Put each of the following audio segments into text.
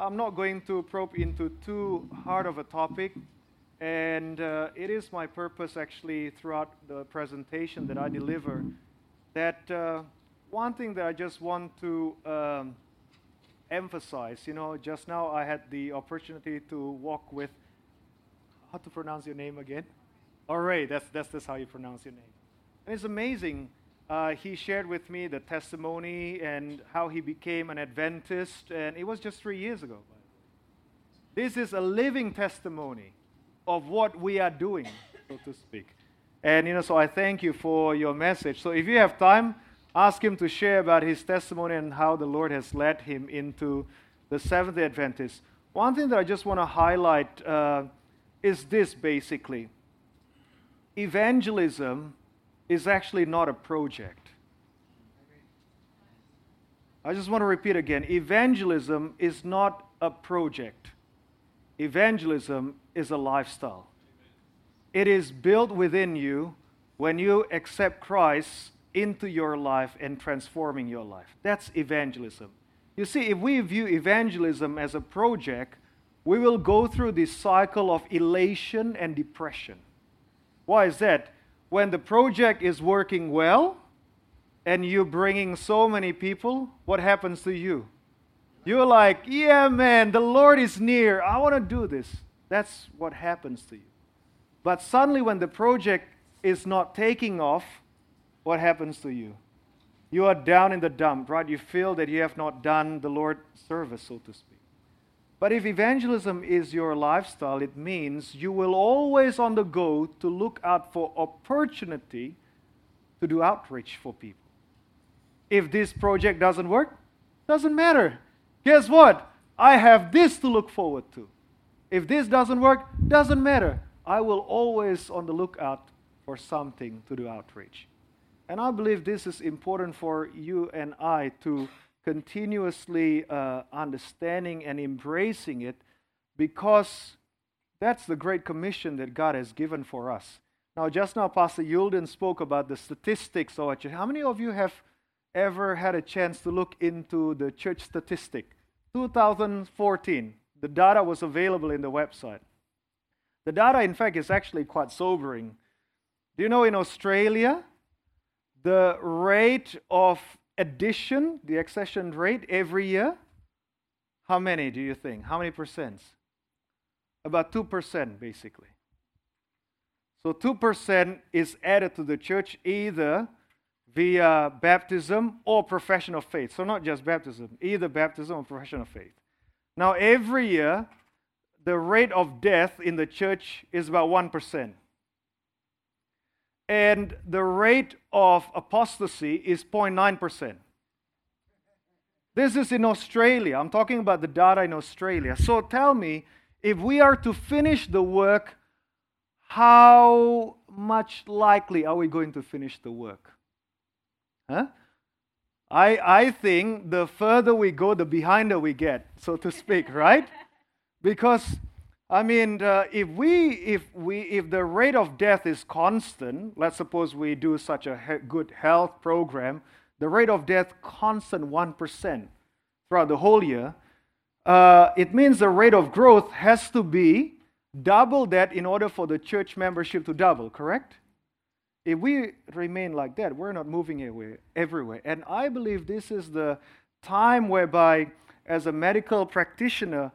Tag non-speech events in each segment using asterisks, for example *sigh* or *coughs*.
I'm not going to probe into too hard of a topic, and uh, it is my purpose actually throughout the presentation that I deliver that uh, one thing that I just want to um, emphasize, you know, just now I had the opportunity to walk with, how to pronounce your name again? All right, that's, that's, that's how you pronounce your name. And it's amazing. Uh, he shared with me the testimony and how he became an Adventist, and it was just three years ago. This is a living testimony of what we are doing, so to speak. And, you know, so I thank you for your message. So if you have time, ask him to share about his testimony and how the Lord has led him into the Seventh day Adventist. One thing that I just want to highlight uh, is this basically evangelism is actually not a project. I just want to repeat again evangelism is not a project, evangelism is a lifestyle. It is built within you when you accept Christ into your life and transforming your life. That's evangelism. You see, if we view evangelism as a project, we will go through this cycle of elation and depression. Why is that? When the project is working well and you're bringing so many people, what happens to you? You're like, yeah, man, the Lord is near. I want to do this. That's what happens to you. But suddenly, when the project is not taking off, what happens to you? You are down in the dump, right? You feel that you have not done the Lord service, so to speak. But if evangelism is your lifestyle, it means you will always on the go to look out for opportunity to do outreach for people. If this project doesn't work, doesn't matter. Guess what? I have this to look forward to. If this doesn't work, doesn't matter. I will always on the lookout for something to do outreach. And I believe this is important for you and I to continuously uh, understanding and embracing it because that's the great commission that God has given for us. Now, just now, Pastor Yulden spoke about the statistics of. How many of you have ever had a chance to look into the church statistic? 2014, the data was available in the website. The data, in fact, is actually quite sobering. Do you know in Australia, the rate of addition, the accession rate every year, how many do you think? How many percents? About 2%, basically. So 2% is added to the church either via baptism or profession of faith. So not just baptism, either baptism or profession of faith. Now, every year, the rate of death in the church is about 1%. And the rate of apostasy is 0.9%. This is in Australia. I'm talking about the data in Australia. So tell me, if we are to finish the work, how much likely are we going to finish the work? Huh? I, I think the further we go, the behinder we get, so to speak, right? *laughs* Because I mean, uh, if we, if we, if the rate of death is constant, let's suppose we do such a he- good health program, the rate of death constant one percent throughout the whole year, uh, it means the rate of growth has to be double that in order for the church membership to double. Correct? If we remain like that, we're not moving everywhere. And I believe this is the time whereby, as a medical practitioner,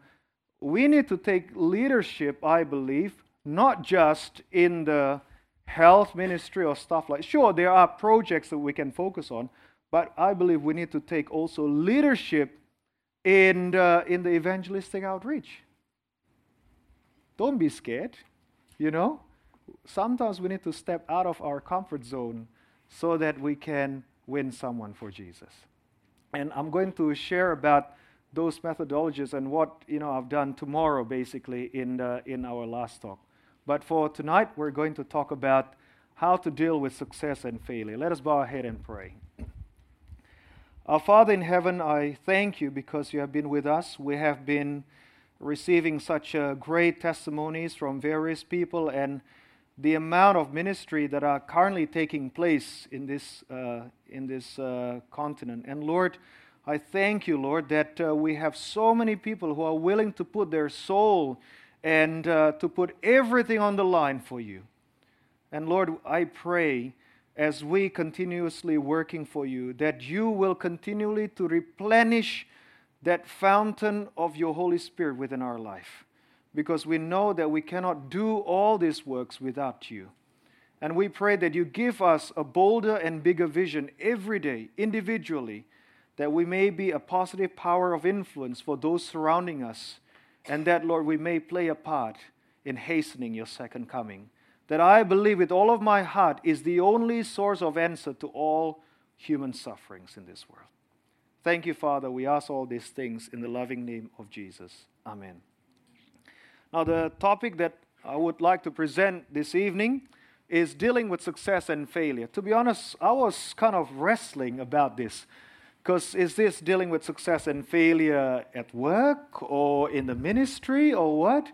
we need to take leadership, I believe, not just in the health ministry or stuff like sure there are projects that we can focus on but i believe we need to take also leadership in the, in the evangelistic outreach don't be scared you know sometimes we need to step out of our comfort zone so that we can win someone for Jesus. And I'm going to share about those methodologies and what you know I've done tomorrow, basically in the, in our last talk. But for tonight, we're going to talk about how to deal with success and failure. Let us bow our head and pray. Our Father in heaven, I thank you because you have been with us. We have been receiving such uh, great testimonies from various people and the amount of ministry that are currently taking place in this, uh, in this uh, continent. And Lord, I thank you, Lord, that uh, we have so many people who are willing to put their soul and uh, to put everything on the line for you. And Lord, I pray as we continuously working for you that you will continually to replenish that fountain of your Holy Spirit within our life because we know that we cannot do all these works without you. And we pray that you give us a bolder and bigger vision every day, individually, that we may be a positive power of influence for those surrounding us, and that, Lord, we may play a part in hastening your second coming. That I believe with all of my heart is the only source of answer to all human sufferings in this world. Thank you, Father. We ask all these things in the loving name of Jesus. Amen. Now, the topic that I would like to present this evening is dealing with success and failure. To be honest, I was kind of wrestling about this. Because is this dealing with success and failure at work or in the ministry or what?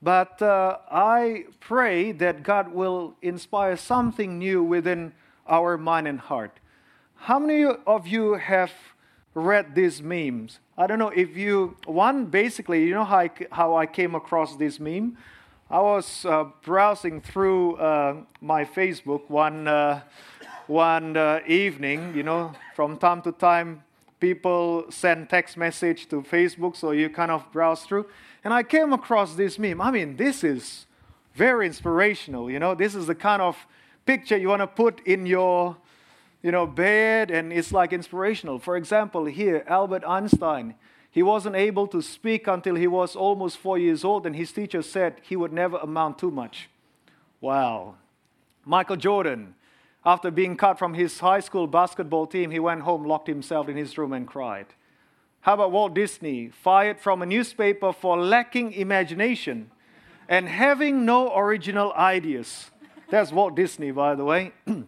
But uh, I pray that God will inspire something new within our mind and heart. How many of you have read these memes? I don't know if you, one, basically, you know how I, how I came across this meme? I was uh, browsing through uh, my Facebook one, uh, one uh, evening, you know, from time to time, people send text message to Facebook, so you kind of browse through. And I came across this meme. I mean, this is very inspirational, you know. This is the kind of picture you want to put in your, you know, bed, and it's like inspirational. For example, here, Albert Einstein he wasn't able to speak until he was almost four years old, and his teacher said he would never amount to much. Wow. Michael Jordan, after being cut from his high school basketball team, he went home, locked himself in his room, and cried. How about Walt Disney, fired from a newspaper for lacking imagination and having no original ideas? That's Walt Disney, by the way. *clears throat*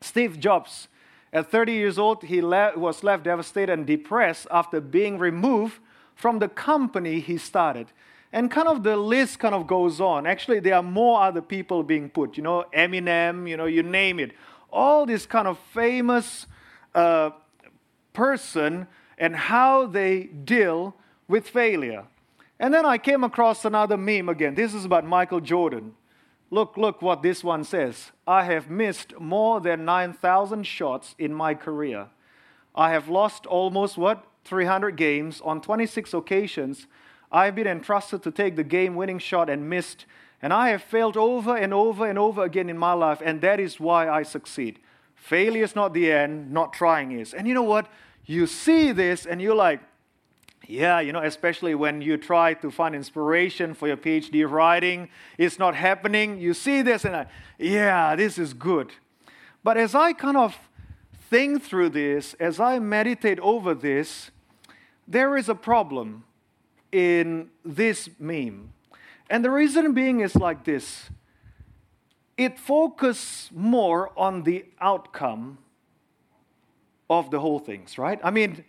Steve Jobs, at 30 years old, he le- was left devastated and depressed after being removed from the company he started. And kind of the list kind of goes on. Actually, there are more other people being put, you know, Eminem, you know, you name it. All this kind of famous uh, person and how they deal with failure. And then I came across another meme again. This is about Michael Jordan. Look, look what this one says. I have missed more than 9,000 shots in my career. I have lost almost what? 300 games on 26 occasions. I've been entrusted to take the game winning shot and missed. And I have failed over and over and over again in my life, and that is why I succeed. Failure is not the end, not trying is. And you know what? You see this and you're like, yeah, you know, especially when you try to find inspiration for your PhD writing, it's not happening. You see this and I, yeah, this is good. But as I kind of think through this, as I meditate over this, there is a problem in this meme. And the reason being is like this it focuses more on the outcome of the whole things, right? I mean,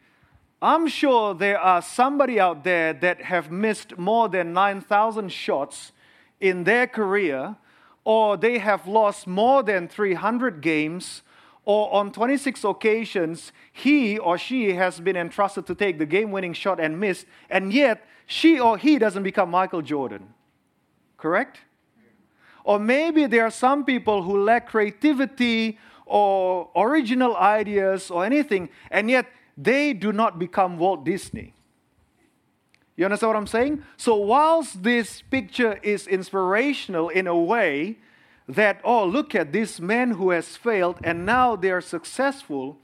I'm sure there are somebody out there that have missed more than 9,000 shots in their career, or they have lost more than 300 games, or on 26 occasions, he or she has been entrusted to take the game winning shot and missed, and yet she or he doesn't become Michael Jordan. Correct? Or maybe there are some people who lack creativity or original ideas or anything, and yet they do not become Walt Disney. You understand what I'm saying? So, whilst this picture is inspirational in a way that, oh, look at this man who has failed and now they are successful,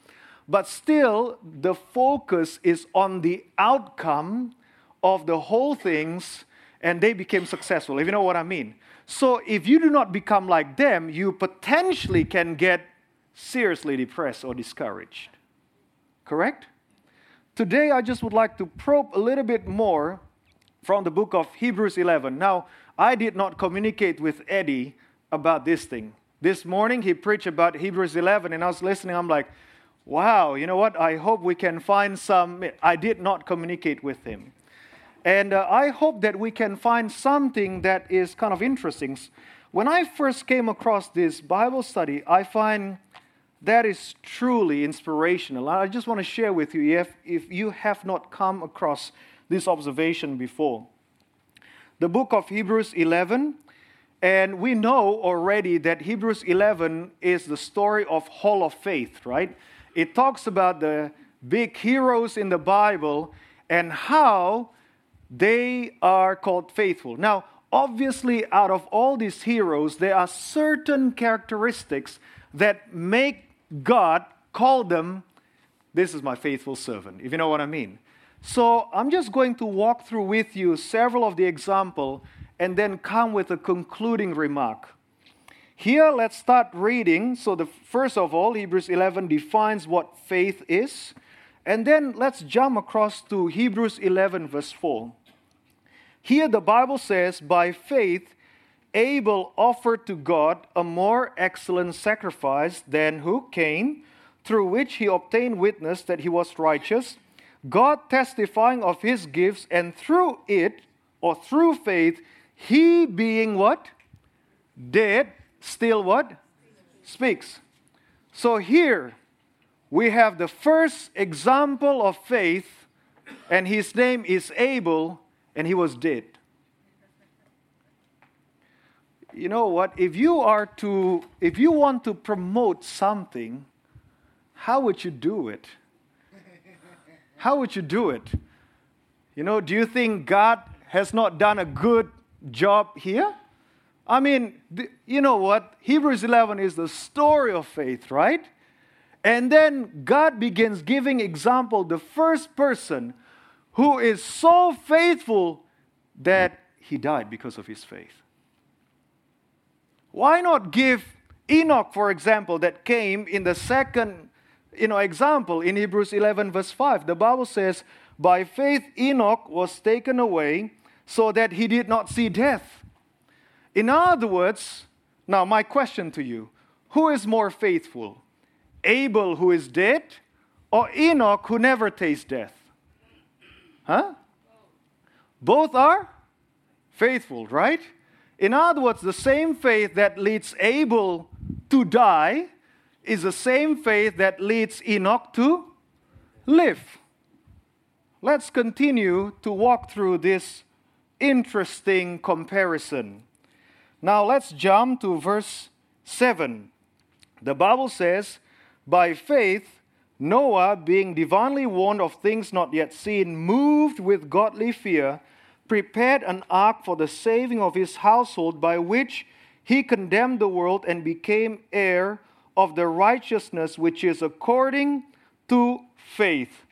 but still the focus is on the outcome of the whole things and they became successful, if you know what I mean. So, if you do not become like them, you potentially can get seriously depressed or discouraged. Correct? Today, I just would like to probe a little bit more from the book of Hebrews 11. Now, I did not communicate with Eddie about this thing. This morning, he preached about Hebrews 11, and I was listening. I'm like, wow, you know what? I hope we can find some. I did not communicate with him. And uh, I hope that we can find something that is kind of interesting. When I first came across this Bible study, I find that is truly inspirational. I just want to share with you if, if you have not come across this observation before. The book of Hebrews 11, and we know already that Hebrews 11 is the story of Hall of Faith, right? It talks about the big heroes in the Bible and how they are called faithful. Now, obviously, out of all these heroes, there are certain characteristics that make God call them, This is my faithful servant, if you know what I mean. So I'm just going to walk through with you several of the example and then come with a concluding remark. Here, let's start reading. So, the first of all, Hebrews 11 defines what faith is. And then let's jump across to Hebrews 11, verse 4. Here, the Bible says, By faith, Abel offered to God a more excellent sacrifice than who Cain, through which he obtained witness that he was righteous, God testifying of his gifts, and through it, or through faith, he being what? Dead, still what? Speaks. So here we have the first example of faith, and his name is Abel, and he was dead you know what? If you are to, if you want to promote something, how would you do it? How would you do it? You know, do you think God has not done a good job here? I mean, you know what? Hebrews 11 is the story of faith, right? And then God begins giving example, the first person who is so faithful that he died because of his faith. Why not give Enoch, for example, that came in the second you know, example in Hebrews 11, verse 5? The Bible says, By faith Enoch was taken away so that he did not see death. In other words, now my question to you who is more faithful? Abel, who is dead, or Enoch, who never tastes death? Huh? Both are faithful, right? In other words, the same faith that leads Abel to die is the same faith that leads Enoch to live. Let's continue to walk through this interesting comparison. Now let's jump to verse 7. The Bible says, By faith, Noah, being divinely warned of things not yet seen, moved with godly fear prepared an ark for the saving of his household, by which he condemned the world and became heir of the righteousness which is according to faith.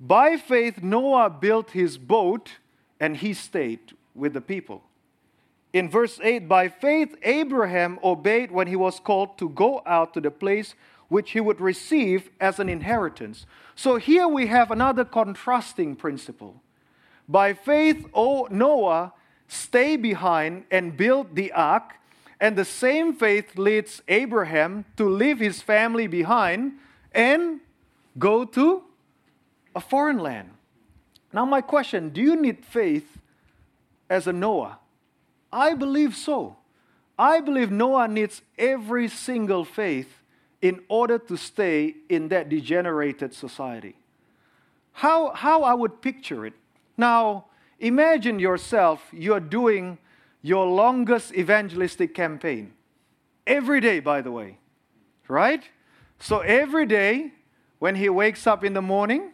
By faith, Noah built his boat and he stayed with the people. In verse 8, by faith, Abraham obeyed when he was called to go out to the place which he would receive as an inheritance. So here we have another contrasting principle. By faith, O Noah stay behind and build the ark, and the same faith leads Abraham to leave his family behind and go to a foreign land. Now, my question do you need faith as a Noah? I believe so. I believe Noah needs every single faith in order to stay in that degenerated society. How, how I would picture it now, imagine yourself, you're doing your longest evangelistic campaign. Every day, by the way. Right? So every day, when he wakes up in the morning,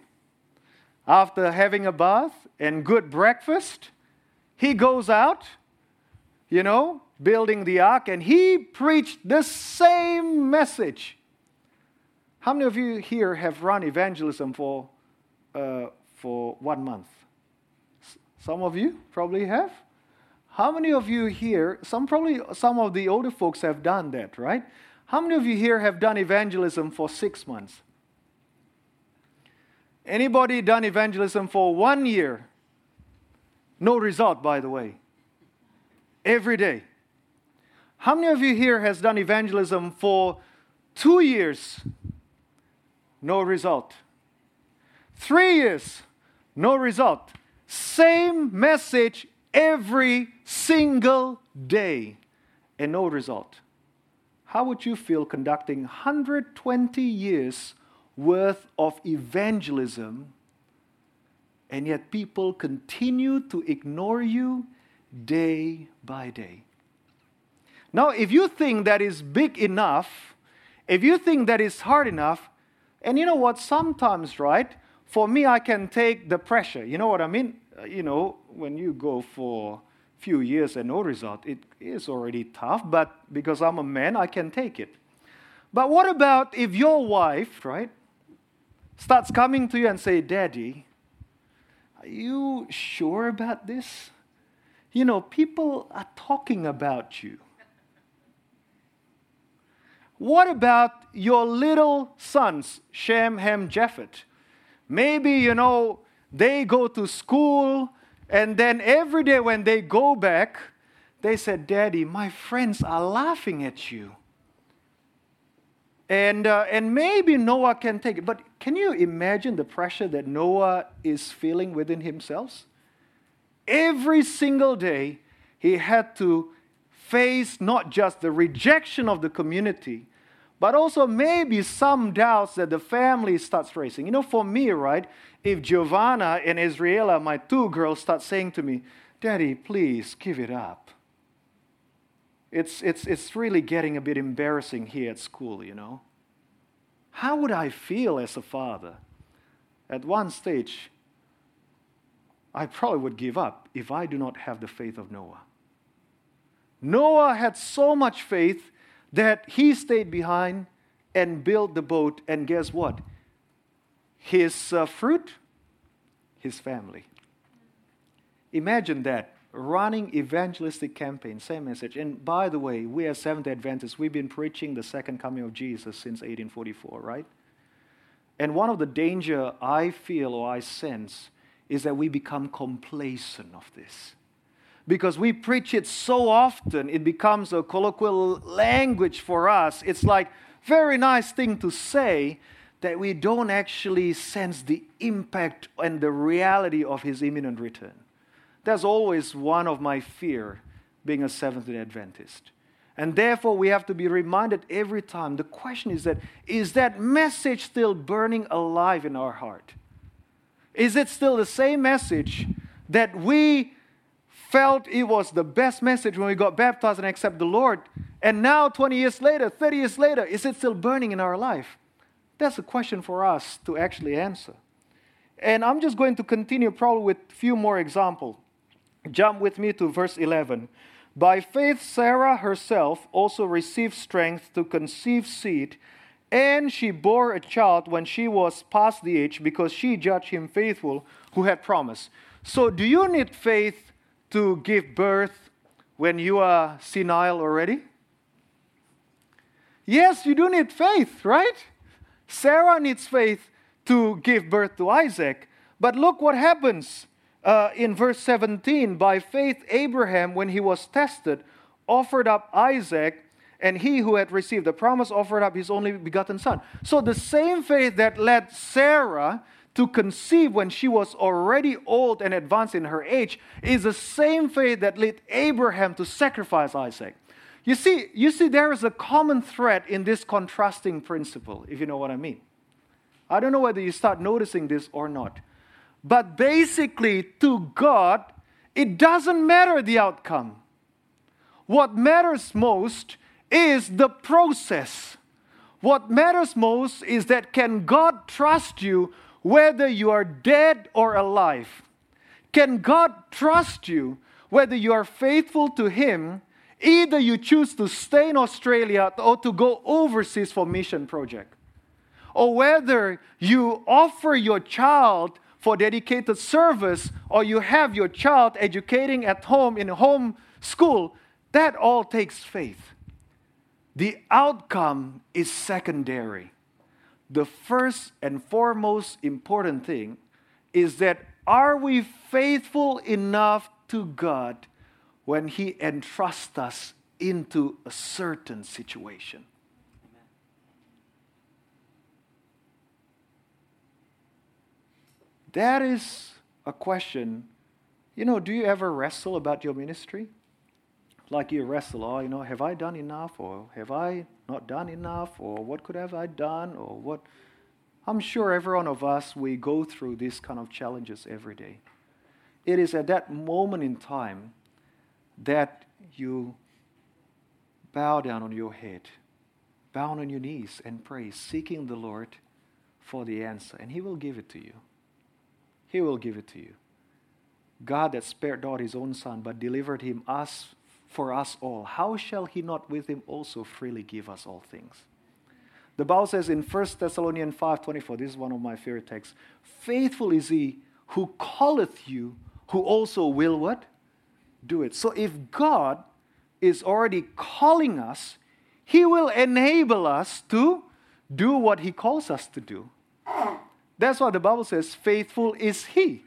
after having a bath and good breakfast, he goes out, you know, building the ark, and he preached the same message. How many of you here have run evangelism for, uh, for one month? Some of you probably have. How many of you here, some probably some of the older folks have done that, right? How many of you here have done evangelism for six months? Anybody done evangelism for one year? No result, by the way. Every day. How many of you here has done evangelism for two years? No result. Three years? No result. Same message every single day and no result. How would you feel conducting 120 years worth of evangelism and yet people continue to ignore you day by day? Now, if you think that is big enough, if you think that is hard enough, and you know what, sometimes, right, for me, I can take the pressure. You know what I mean? Uh, you know, when you go for a few years and no result, it is already tough, but because I'm a man, I can take it. But what about if your wife, right, starts coming to you and say, Daddy, are you sure about this? You know, people are talking about you. What about your little sons, Shem, Ham, Japheth? Maybe, you know, they go to school, and then every day when they go back, they said, Daddy, my friends are laughing at you. And, uh, and maybe Noah can take it. But can you imagine the pressure that Noah is feeling within himself? Every single day, he had to face not just the rejection of the community, but also maybe some doubts that the family starts raising. You know, for me, right, if Giovanna and Israela, my two girls, start saying to me, Daddy, please give it up. It's, it's, it's really getting a bit embarrassing here at school, you know. How would I feel as a father? At one stage, I probably would give up if I do not have the faith of Noah. Noah had so much faith that he stayed behind and built the boat, and guess what? His uh, fruit, his family. Imagine that running evangelistic campaign, same message. And by the way, we as Seventh Adventists, we've been preaching the second coming of Jesus since 1844, right? And one of the danger I feel or I sense is that we become complacent of this. Because we preach it so often, it becomes a colloquial language for us. It's like very nice thing to say that we don't actually sense the impact and the reality of his imminent return. That's always one of my fear being a Seventh-day Adventist. And therefore, we have to be reminded every time. The question is that is that message still burning alive in our heart? Is it still the same message that we felt it was the best message when we got baptized and accepted the Lord? And now, 20 years later, 30 years later, is it still burning in our life? That's a question for us to actually answer. And I'm just going to continue probably with a few more examples. Jump with me to verse 11. By faith, Sarah herself also received strength to conceive seed, and she bore a child when she was past the age because she judged him faithful who had promised. So, do you need faith to give birth when you are senile already? Yes, you do need faith, right? Sarah needs faith to give birth to Isaac. But look what happens uh, in verse 17 by faith, Abraham, when he was tested, offered up Isaac, and he who had received the promise offered up his only begotten son. So the same faith that led Sarah to conceive when she was already old and advanced in her age is the same faith that led Abraham to sacrifice Isaac. You see, you see, there is a common thread in this contrasting principle, if you know what I mean. I don't know whether you start noticing this or not. But basically, to God, it doesn't matter the outcome. What matters most is the process. What matters most is that can God trust you whether you are dead or alive? Can God trust you whether you are faithful to Him, either you choose to stay in Australia or to go overseas for mission project? Or whether you offer your child for dedicated service or you have your child educating at home in home school, that all takes faith. The outcome is secondary. The first and foremost important thing is that are we faithful enough to God when He entrusts us into a certain situation? That is a question. You know, do you ever wrestle about your ministry? like you wrestle, oh, you know, have I done enough or have I not done enough or what could have I done or what? I'm sure every one of us, we go through these kind of challenges every day. It is at that moment in time that you bow down on your head, bow on your knees and pray, seeking the Lord for the answer, and He will give it to you. He will give it to you. God that spared not his own son, but delivered him us for us all, how shall he not with him also freely give us all things? The Bible says in 1 Thessalonians 5:24, this is one of my favorite texts, faithful is he who calleth you, who also will what? Do it. So if God is already calling us, he will enable us to do what he calls us to do. That's why the Bible says, faithful is he.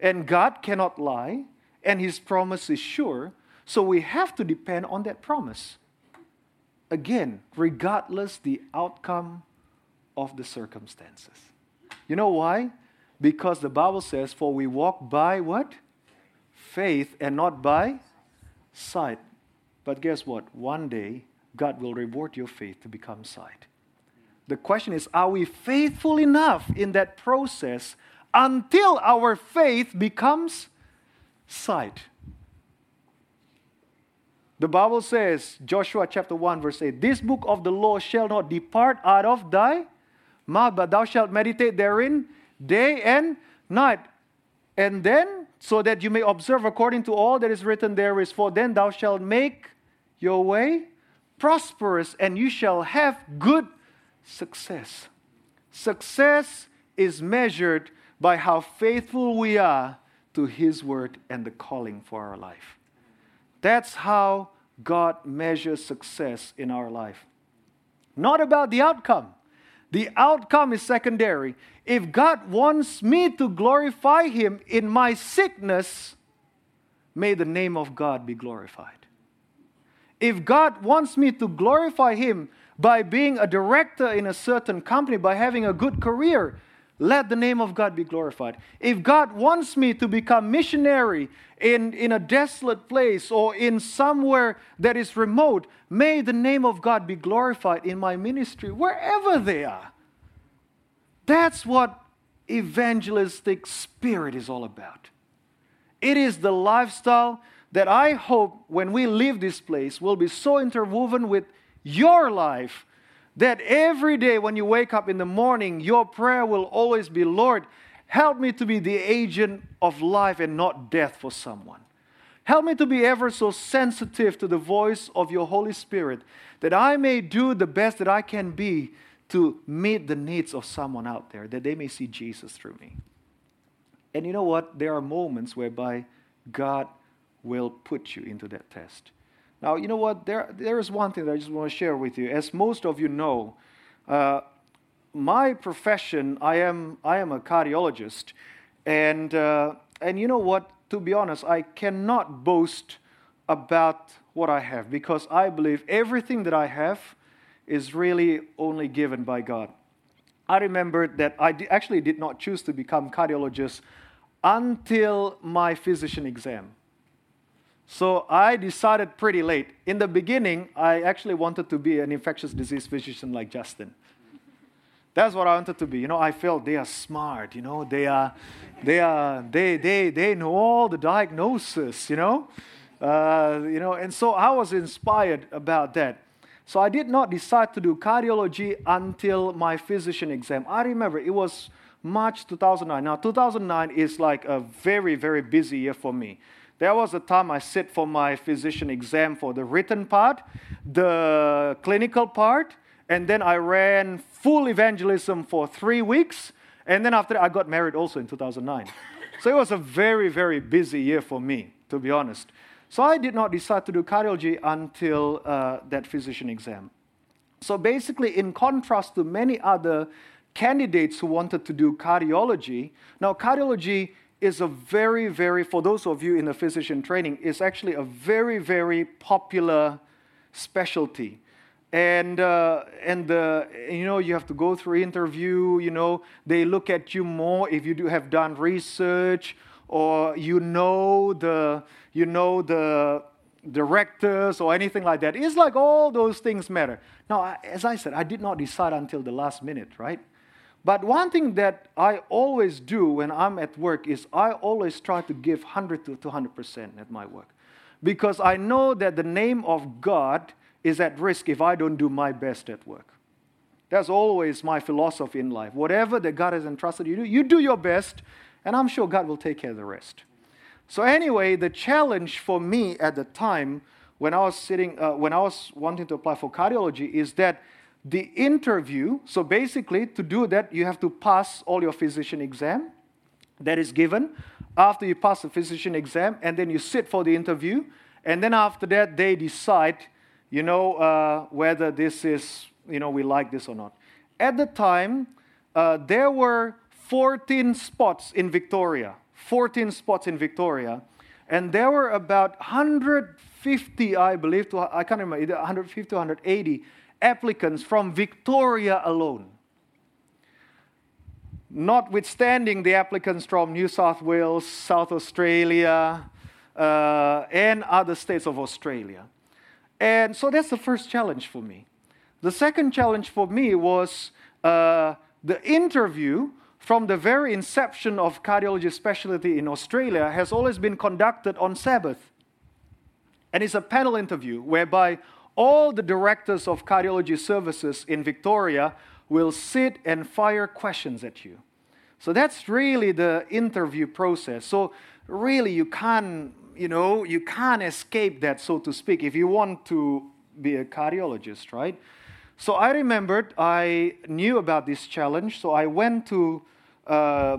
And God cannot lie, and his promise is sure. So we have to depend on that promise. Again, regardless the outcome of the circumstances. You know why? Because the Bible says, For we walk by what? Faith and not by sight. But guess what? One day, God will reward your faith to become sight. The question is, are we faithful enough in that process until our faith becomes sight? The Bible says, Joshua chapter 1, verse 8, This book of the law shall not depart out of thy mouth, but thou shalt meditate therein day and night. And then, so that you may observe according to all that is written there is, for then thou shalt make your way prosperous, and you shall have good success. Success is measured by how faithful we are to His word and the calling for our life. That's how God measures success in our life. Not about the outcome. The outcome is secondary. If God wants me to glorify Him in my sickness, may the name of God be glorified. If God wants me to glorify Him by being a director in a certain company, by having a good career, let the name of God be glorified. If God wants me to become missionary in, in a desolate place or in somewhere that is remote, may the name of God be glorified in my ministry, wherever they are. That's what evangelistic spirit is all about. It is the lifestyle that I hope when we leave this place will be so interwoven with your life that every day when you wake up in the morning, your prayer will always be, Lord, help me to be the agent of life and not death for someone. Help me to be ever so sensitive to the voice of your Holy Spirit that I may do the best that I can be to meet the needs of someone out there, that they may see Jesus through me. And you know what? There are moments whereby God will put you into that test. Now, you know what? There, there is one thing that I just want to share with you. As most of you know, uh, my profession, I am, I am a cardiologist. And, uh, and you know what? To be honest, I cannot boast about what I have because I believe everything that I have is really only given by God. I remember that I actually did not choose to become cardiologist until my physician exam. So I decided pretty late. In the beginning, I actually wanted to be an infectious disease physician like Justin. That's what I wanted to be. You know, I felt they are smart, you know, they are they are they they they know all the diagnosis, you know. Uh, you know, and so I was inspired about that. So I did not decide to do cardiology until my physician exam. I remember it was March 2009. Now 2009 is like a very very busy year for me there was a time I sit for my physician exam for the written part, the clinical part, and then I ran full evangelism for three weeks. And then after that, I got married also in 2009. so it was a very, very busy year for me, to be honest. So I did not decide to do cardiology until uh, that physician exam. So basically, in contrast to many other candidates who wanted to do cardiology, now cardiology is a very, very, for those of you in the physician training, is actually a very, very popular specialty. And, uh, and you know, you have to go through interview, you know, they look at you more if you do have done research or you know the, you know the, directors or anything like that. It's like all those things matter. Now, as I said, I did not decide until the last minute, right? But one thing that I always do when I'm at work is I always try to give 100 to 200% at my work. Because I know that the name of God is at risk if I don't do my best at work. That's always my philosophy in life. Whatever that God has entrusted you to do, you do your best, and I'm sure God will take care of the rest. So, anyway, the challenge for me at the time when I was sitting, uh, when I was wanting to apply for cardiology, is that the interview, so basically to do that, you have to pass all your physician exam that is given. After you pass the physician exam, and then you sit for the interview, and then after that, they decide, you know, uh, whether this is, you know, we like this or not. At the time, uh, there were 14 spots in Victoria, 14 spots in Victoria, and there were about 150, I believe, to, I can't remember, either 150 or 180 applicants from Victoria alone. Notwithstanding the applicants from New South Wales, South Australia, uh, and other states of Australia. And so that's the first challenge for me. The second challenge for me was uh, the interview from the very inception of cardiology specialty in Australia has always been conducted on Sabbath. And it's a panel interview whereby all the directors of cardiology services in Victoria will sit and fire questions at you. So that's really the interview process. So really you can't, you know, you can't escape that so to speak if you want to be a cardiologist, right? So I remembered I knew about this challenge, so I went to uh,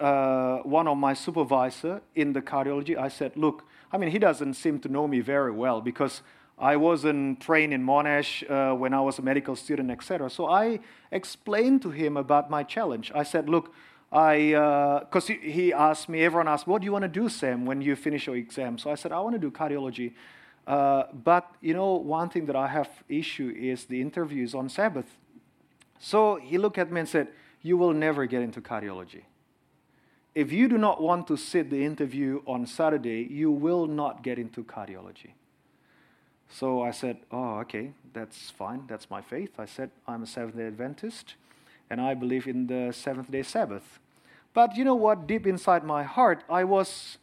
uh, one of my supervisor in the cardiology. I said, "Look, I mean, he doesn't seem to know me very well because I wasn't trained in Monash uh, when I was a medical student, etc." So I explained to him about my challenge. I said, "Look." I, because uh, he, asked me, everyone asked, what do you want to do, Sam, when you finish your exam? So I said, I want to do cardiology. Uh, but you know, one thing that I have issue is the interviews on Sabbath. So he looked at me and said, "You will never get into cardiology. If you do not want to sit the interview on Saturday, you will not get into cardiology." So I said, "Oh, okay, that's fine. That's my faith." I said, "I'm a Seventh-day Adventist, and I believe in the seventh-day Sabbath." But you know what? Deep inside my heart, I was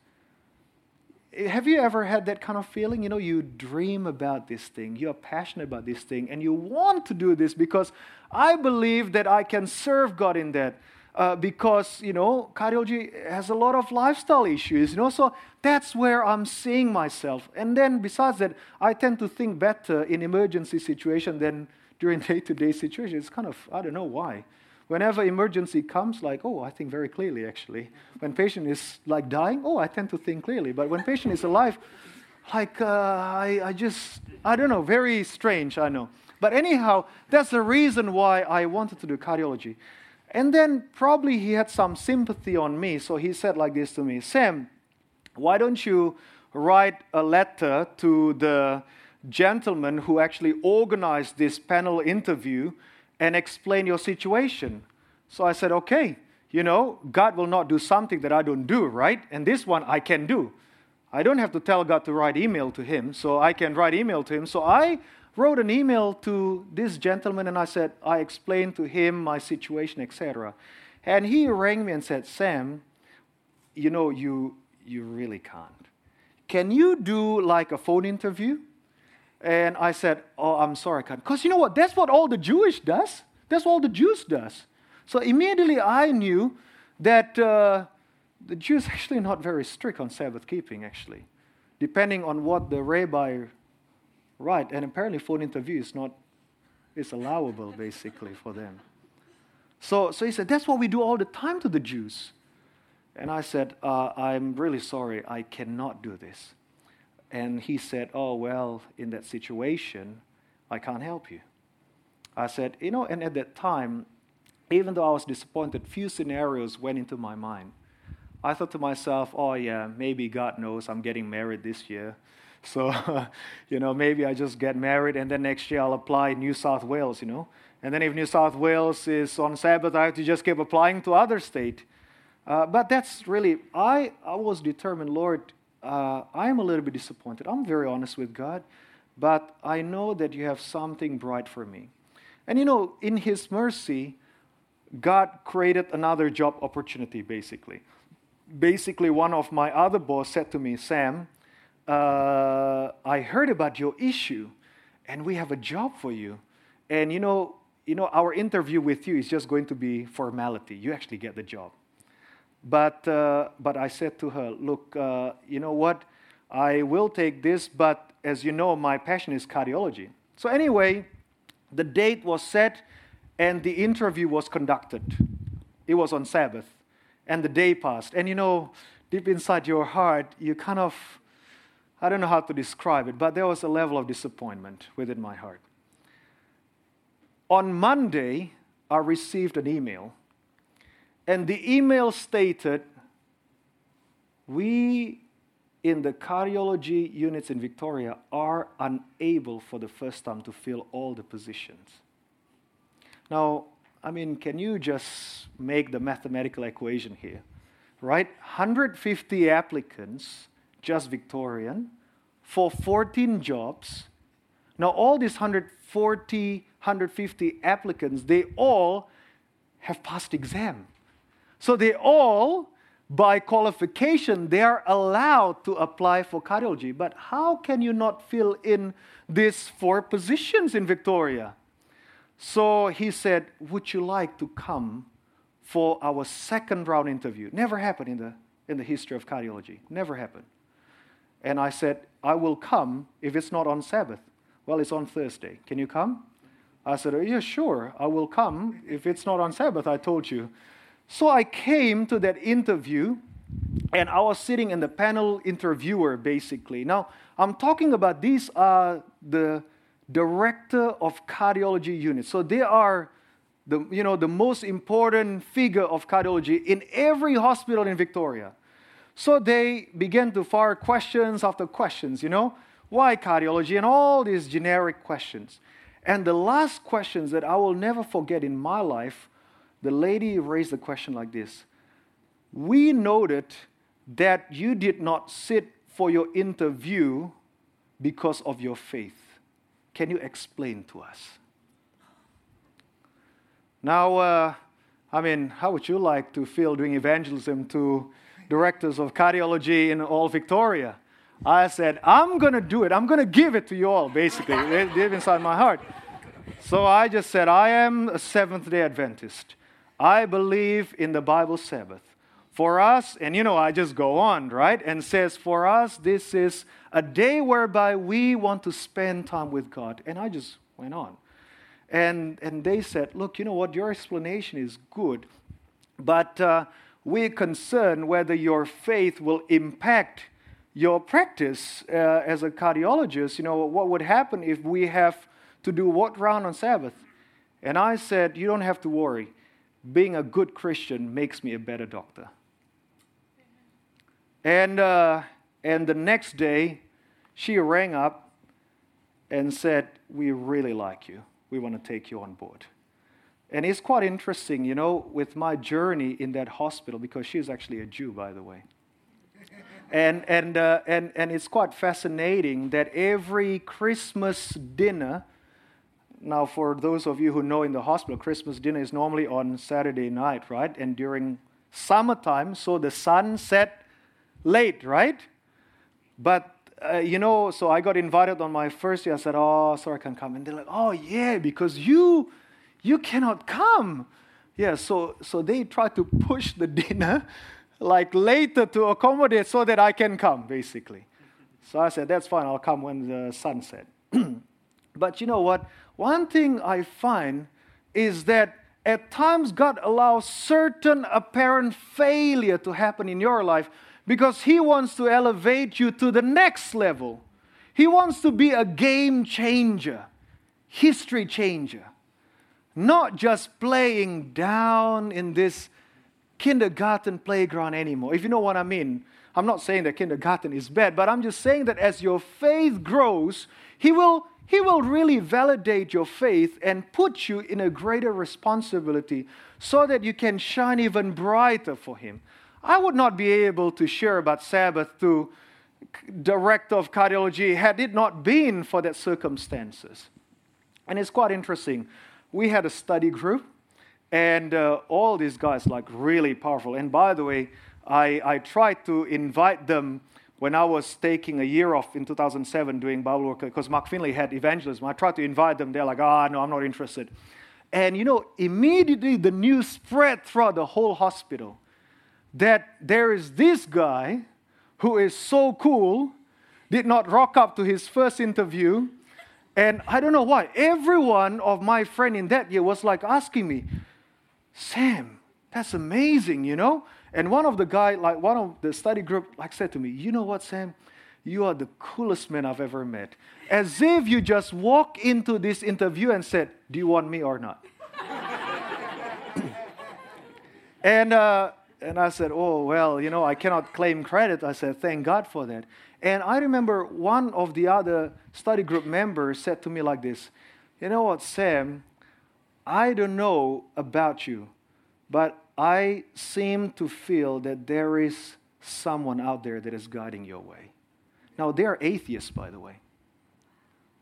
have you ever had that kind of feeling? You know, you dream about this thing, you're passionate about this thing, and you want to do this because I believe that I can serve God in that. Uh, because you know cardiology has a lot of lifestyle issues you know so that's where i'm seeing myself and then besides that i tend to think better in emergency situation than during *laughs* day-to-day situation it's kind of i don't know why whenever emergency comes, like, oh, I think very clearly actually. When patient is like dying, oh, I tend to think clearly. But when patient is alive, like, uh, I, I just, I don't know, very strange, I know. But anyhow, that's the reason why I wanted to do cardiology. And then probably he had some sympathy on me, so he said like this to me Sam, why don't you write a letter to the gentleman who actually organized this panel interview and explain your situation. So I said, okay, you know, God will not do something that I don't do, right? And this one I can do. I don't have to tell God to write email to him, so I can write email to him. So I wrote an email to this gentleman and I said, I explained to him my situation, etc. And he rang me and said, Sam, you know, you, you really can't. Can you do like a phone interview? And I said, Oh, I'm sorry, I can't. Because you know what? That's what all the Jewish does. That's what all the Jews does. So immediately I knew that uh, the Jews *laughs* actually not very strict on Sabbath keeping, actually, depending on what the rabbi write. And apparently phone interview is not is allowable basically for them. So, so he said, that's what we do all the time to the Jews. And I said, uh, I'm really sorry, I cannot do this. And he said, Oh, well, in that situation, I can't help you. I said, You know, and at that time, even though I was disappointed, few scenarios went into my mind. I thought to myself, oh, yeah, maybe God knows I'm getting married this year. So, *laughs* you know, maybe I just get married and then next year I'll apply New South Wales, you know. And then if New South Wales is on Sabbath, I have to just keep applying to other state. Uh, but that's really, I, I was determined, Lord, uh, I'm a little bit disappointed. I'm very honest with God, but I know that you have something bright for me. And you know, in His mercy, God created another job opportunity, basically. Basically, one of my other boss said to me, Sam, uh, I heard about your issue, and we have a job for you. And you know, you know, our interview with you is just going to be formality. You actually get the job. But, uh, but I said to her, look, uh, you know what? I will take this, but as you know, my passion is cardiology. So, anyway, the date was set and the interview was conducted. It was on Sabbath, and the day passed. And you know, deep inside your heart, you kind of, I don't know how to describe it, but there was a level of disappointment within my heart. On Monday, I received an email, and the email stated, We in the cardiology units in Victoria are unable for the first time to fill all the positions. Now, I mean, can you just make the mathematical equation here? Right? 150 applicants, just Victorian, for 14 jobs. Now, all these 140, 150 applicants, they all have passed exam. So they all by qualification, they are allowed to apply for cardiology. But how can you not fill in these four positions in Victoria? So he said, Would you like to come for our second round interview? Never happened in the, in the history of cardiology. Never happened. And I said, I will come if it's not on Sabbath. Well, it's on Thursday. Can you come? I said, oh, Yeah, sure, I will come if it's not on Sabbath, I told you. So I came to that interview and I was sitting in the panel interviewer basically. Now, I'm talking about these are the director of cardiology unit. So they are the, you know, the most important figure of cardiology in every hospital in Victoria. So they began to fire questions after questions, you know, why cardiology and all these generic questions. And the last questions that I will never forget in my life the lady raised the question like this We noted that you did not sit for your interview because of your faith. Can you explain to us? Now, uh, I mean, how would you like to feel doing evangelism to directors of cardiology in all Victoria? I said, I'm going to do it. I'm going to give it to you all, basically, *laughs* deep inside my heart. So I just said, I am a Seventh day Adventist. I believe in the Bible Sabbath. For us, and you know, I just go on, right? And says, for us, this is a day whereby we want to spend time with God. And I just went on. And, and they said, look, you know what? Your explanation is good, but uh, we're concerned whether your faith will impact your practice uh, as a cardiologist. You know, what would happen if we have to do what round on Sabbath? And I said, you don't have to worry being a good Christian makes me a better doctor. And, uh, and the next day, she rang up and said, We really like you. We want to take you on board. And it's quite interesting, you know, with my journey in that hospital, because she's actually a Jew, by the way. and, and, uh, and, and it's quite fascinating that every Christmas dinner, now, for those of you who know in the hospital, Christmas dinner is normally on Saturday night, right? And during summertime, so the sun set late, right? But uh, you know, so I got invited on my first year. I said, "Oh, sorry, I can't come." And they're like, "Oh, yeah, because you, you cannot come." Yeah, so so they tried to push the *laughs* dinner like later to accommodate so that I can come, basically. So I said, "That's fine. I'll come when the sun set." *clears throat* but you know what? One thing I find is that at times God allows certain apparent failure to happen in your life because He wants to elevate you to the next level. He wants to be a game changer, history changer, not just playing down in this kindergarten playground anymore. If you know what I mean, I'm not saying that kindergarten is bad, but I'm just saying that as your faith grows, He will he will really validate your faith and put you in a greater responsibility so that you can shine even brighter for Him. I would not be able to share about Sabbath to director of cardiology had it not been for that circumstances. And it's quite interesting. We had a study group, and uh, all these guys like really powerful. And by the way, I, I tried to invite them when I was taking a year off in 2007 doing Bible work because Mark Finley had evangelism. I tried to invite them. They're like, ah, oh, no, I'm not interested. And you know, immediately the news spread throughout the whole hospital that there is this guy who is so cool, did not rock up to his first interview. And I don't know why. Every one of my friend in that year was like asking me, Sam, that's amazing, you know? And one of the guy, like one of the study group, like said to me, you know what, Sam? You are the coolest man I've ever met. As if you just walk into this interview and said, Do you want me or not? *coughs* and uh, and I said, Oh, well, you know, I cannot claim credit. I said, Thank God for that. And I remember one of the other study group member said to me like this You know what, Sam? I don't know about you, but I seem to feel that there is someone out there that is guiding your way. Now, they are atheists, by the way.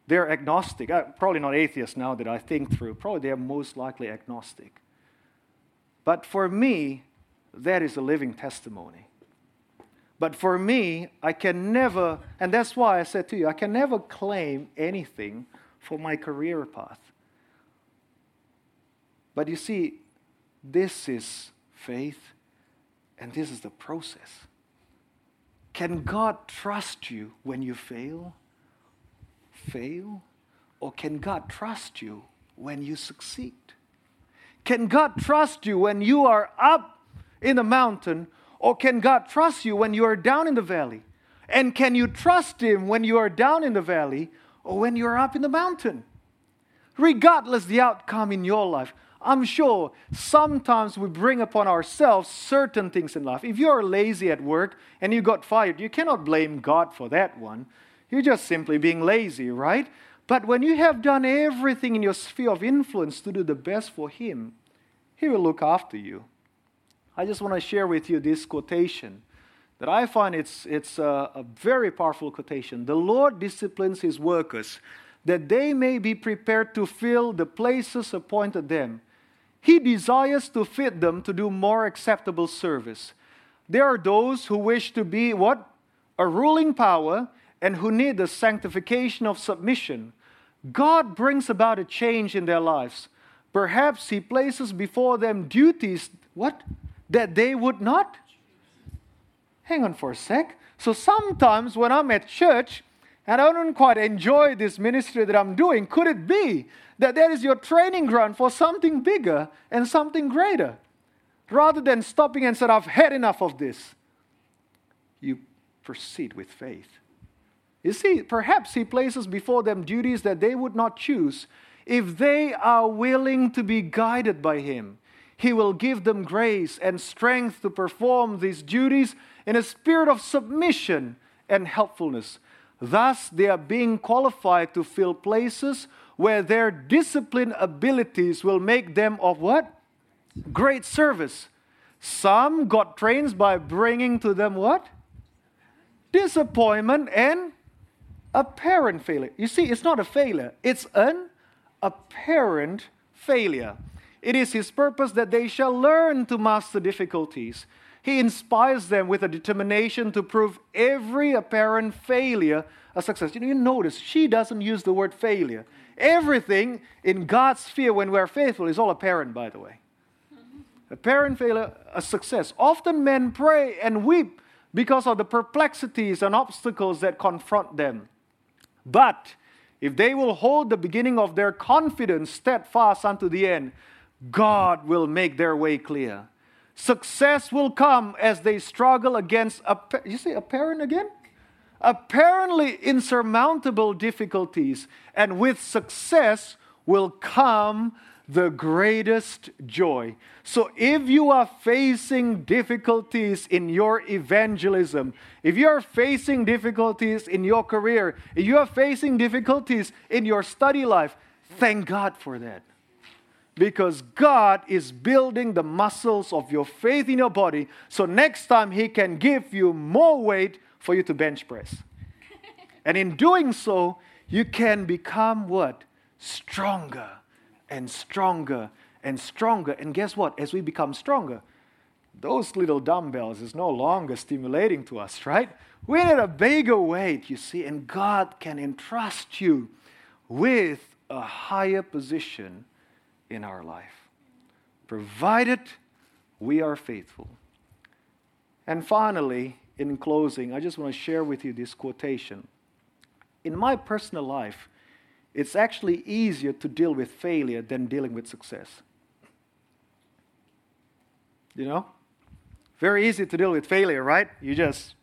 They're agnostic. Uh, probably not atheists now that I think through. Probably they're most likely agnostic. But for me, that is a living testimony. But for me, I can never, and that's why I said to you, I can never claim anything for my career path. But you see, this is faith, and this is the process. Can God trust you when you fail? Fail? Or can God trust you when you succeed? Can God trust you when you are up in the mountain, or can God trust you when you are down in the valley? And can you trust Him when you are down in the valley or when you're up in the mountain? Regardless the outcome in your life, I'm sure sometimes we bring upon ourselves certain things in life. If you're lazy at work and you got fired, you cannot blame God for that one. You're just simply being lazy, right? But when you have done everything in your sphere of influence to do the best for Him, He will look after you. I just want to share with you this quotation that I find it's, it's a, a very powerful quotation. The Lord disciplines his workers that they may be prepared to fill the places appointed them. He desires to fit them to do more acceptable service. There are those who wish to be what? A ruling power and who need the sanctification of submission. God brings about a change in their lives. Perhaps He places before them duties, what? That they would not? Hang on for a sec. So sometimes when I'm at church and I don't quite enjoy this ministry that I'm doing, could it be that that is your training ground for something bigger and something greater? Rather than stopping and saying, I've had enough of this, you proceed with faith. You see, perhaps He places before them duties that they would not choose if they are willing to be guided by Him he will give them grace and strength to perform these duties in a spirit of submission and helpfulness. Thus, they are being qualified to fill places where their discipline abilities will make them of what? Great service. Some got trained by bringing to them what? Disappointment and apparent failure. You see, it's not a failure, it's an apparent failure. It is His purpose that they shall learn to master difficulties. He inspires them with a determination to prove every apparent failure a success. You know, you notice she doesn't use the word failure. Everything in God's sphere when we're faithful is all apparent, by the way. Apparent failure, a success. Often men pray and weep because of the perplexities and obstacles that confront them. But if they will hold the beginning of their confidence steadfast unto the end, God will make their way clear. Success will come as they struggle against, a, you say apparent again? Apparently insurmountable difficulties. And with success will come the greatest joy. So, if you are facing difficulties in your evangelism, if you are facing difficulties in your career, if you are facing difficulties in your study life, thank God for that because God is building the muscles of your faith in your body so next time He can give you more weight for you to bench press. *laughs* and in doing so, you can become what? Stronger and stronger and stronger. And guess what? As we become stronger, those little dumbbells is no longer stimulating to us, right? We need a bigger weight, you see, and God can entrust you with a higher position in our life, provided we are faithful. And finally, in closing, I just want to share with you this quotation. In my personal life, it's actually easier to deal with failure than dealing with success. You know? Very easy to deal with failure, right? You just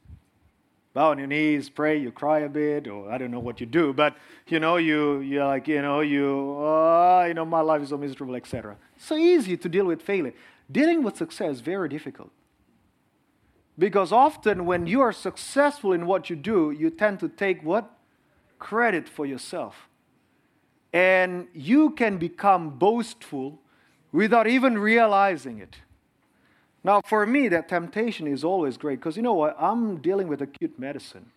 bow on your knees, pray, you cry a bit, or I don't know what you do, but you know, you you're like, you know, you, oh, you know, my life is so miserable, etc. So easy to deal with failure. Dealing with success is very difficult. Because often when you are successful in what you do, you tend to take what? Credit for yourself. And you can become boastful without even realizing it. Now, for me, that temptation is always great because you know what? I'm dealing with acute medicine.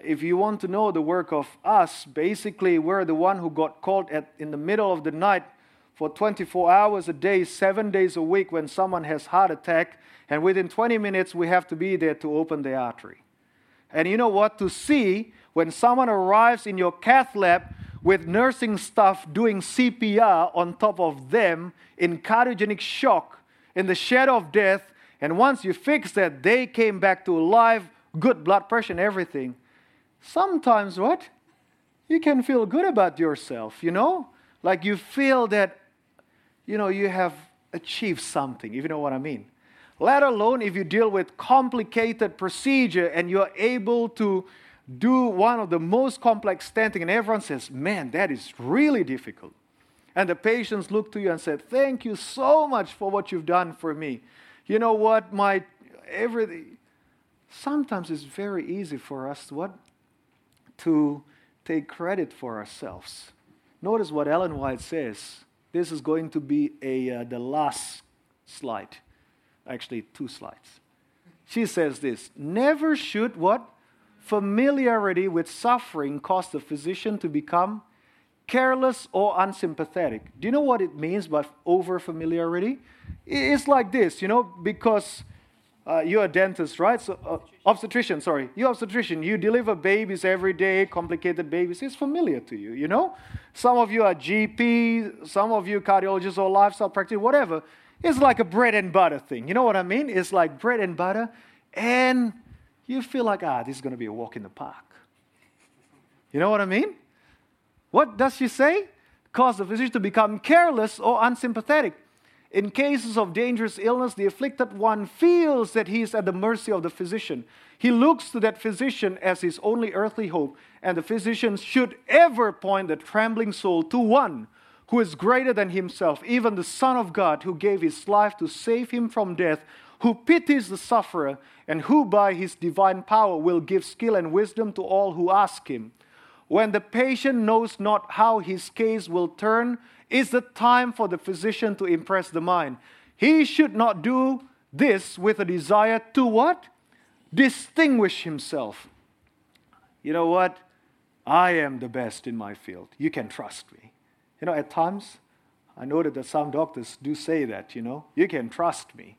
If you want to know the work of us, basically, we're the one who got called at, in the middle of the night for 24 hours a day, seven days a week when someone has heart attack, and within 20 minutes we have to be there to open the artery. And you know what? To see when someone arrives in your cath lab with nursing staff doing CPR on top of them in cardiogenic shock in the shadow of death. And once you fix that, they came back to life, good blood pressure and everything. Sometimes what? You can feel good about yourself, you know? Like you feel that, you know, you have achieved something, if you know what I mean. Let alone if you deal with complicated procedure and you're able to do one of the most complex stenting, and everyone says, man, that is really difficult. And the patients looked to you and said, Thank you so much for what you've done for me. You know what? My everything. Sometimes it's very easy for us what? To take credit for ourselves. Notice what Ellen White says. This is going to be a, uh, the last slide. Actually, two slides. She says this Never should what? Familiarity with suffering cause the physician to become careless or unsympathetic. Do you know what it means by over familiarity? It's like this, you know, because uh, you're a dentist, right? So, uh, obstetrician, sorry. You're obstetrician. You deliver babies every day, complicated babies. It's familiar to you, you know? Some of you are GP, some of you cardiologists or lifestyle practitioners, whatever. It's like a bread and butter thing. You know what I mean? It's like bread and butter, and you feel like, ah, this is going to be a walk in the park. You know what I mean? What does she say? Cause the physician to become careless or unsympathetic. In cases of dangerous illness, the afflicted one feels that he is at the mercy of the physician. He looks to that physician as his only earthly hope, and the physician should ever point the trembling soul to one who is greater than himself, even the Son of God, who gave his life to save him from death, who pities the sufferer, and who by his divine power will give skill and wisdom to all who ask him. When the patient knows not how his case will turn, is the time for the physician to impress the mind. He should not do this with a desire to what? Distinguish himself. You know what? I am the best in my field. You can trust me. You know, at times, I know that some doctors do say that, you know, you can trust me.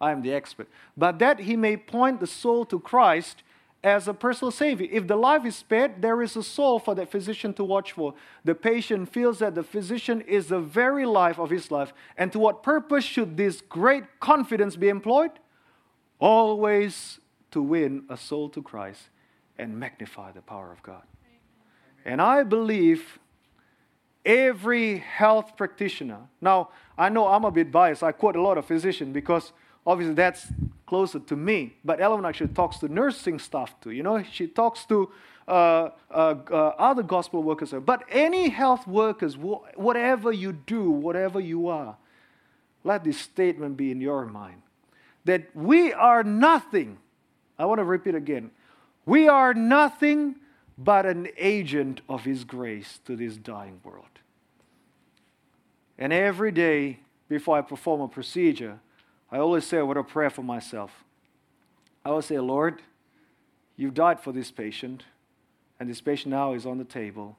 I am the expert. But that he may point the soul to Christ as a personal savior. If the life is spared, there is a soul for that physician to watch for. The patient feels that the physician is the very life of his life. And to what purpose should this great confidence be employed? Always to win a soul to Christ and magnify the power of God. And I believe every health practitioner, now I know I'm a bit biased, I quote a lot of physicians because obviously that's closer to me. But Ellen actually talks to nursing staff too. You know, she talks to uh, uh, uh, other gospel workers. But any health workers, whatever you do, whatever you are, let this statement be in your mind that we are nothing. I want to repeat again. We are nothing but an agent of His grace to this dying world. And every day before I perform a procedure, I always say a word of prayer for myself. I always say, Lord, You've died for this patient, and this patient now is on the table,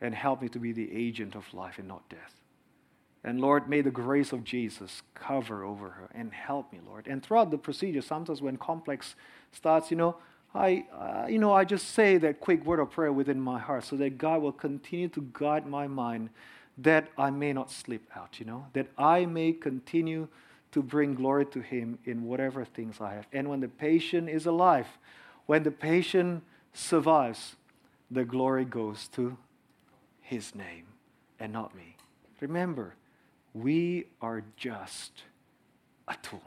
and help me to be the agent of life and not death. And Lord, may the grace of Jesus cover over her and help me, Lord. And throughout the procedure, sometimes when complex starts, you know, I, uh, you know, I just say that quick word of prayer within my heart so that God will continue to guide my mind that I may not slip out, you know, that I may continue to bring glory to Him in whatever things I have. And when the patient is alive, when the patient survives, the glory goes to His name and not me. Remember, we are just a tool,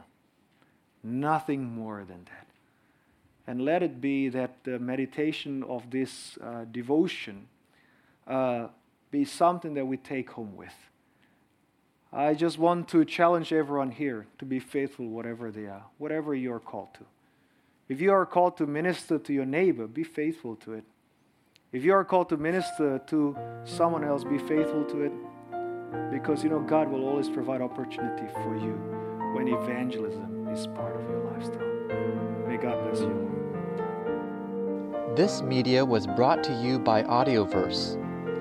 nothing more than that. And let it be that the meditation of this uh, devotion uh, be something that we take home with. I just want to challenge everyone here to be faithful, whatever they are, whatever you are called to. If you are called to minister to your neighbor, be faithful to it. If you are called to minister to someone else, be faithful to it. Because you know, God will always provide opportunity for you when evangelism is part of your lifestyle. May God bless you. This media was brought to you by Audioverse,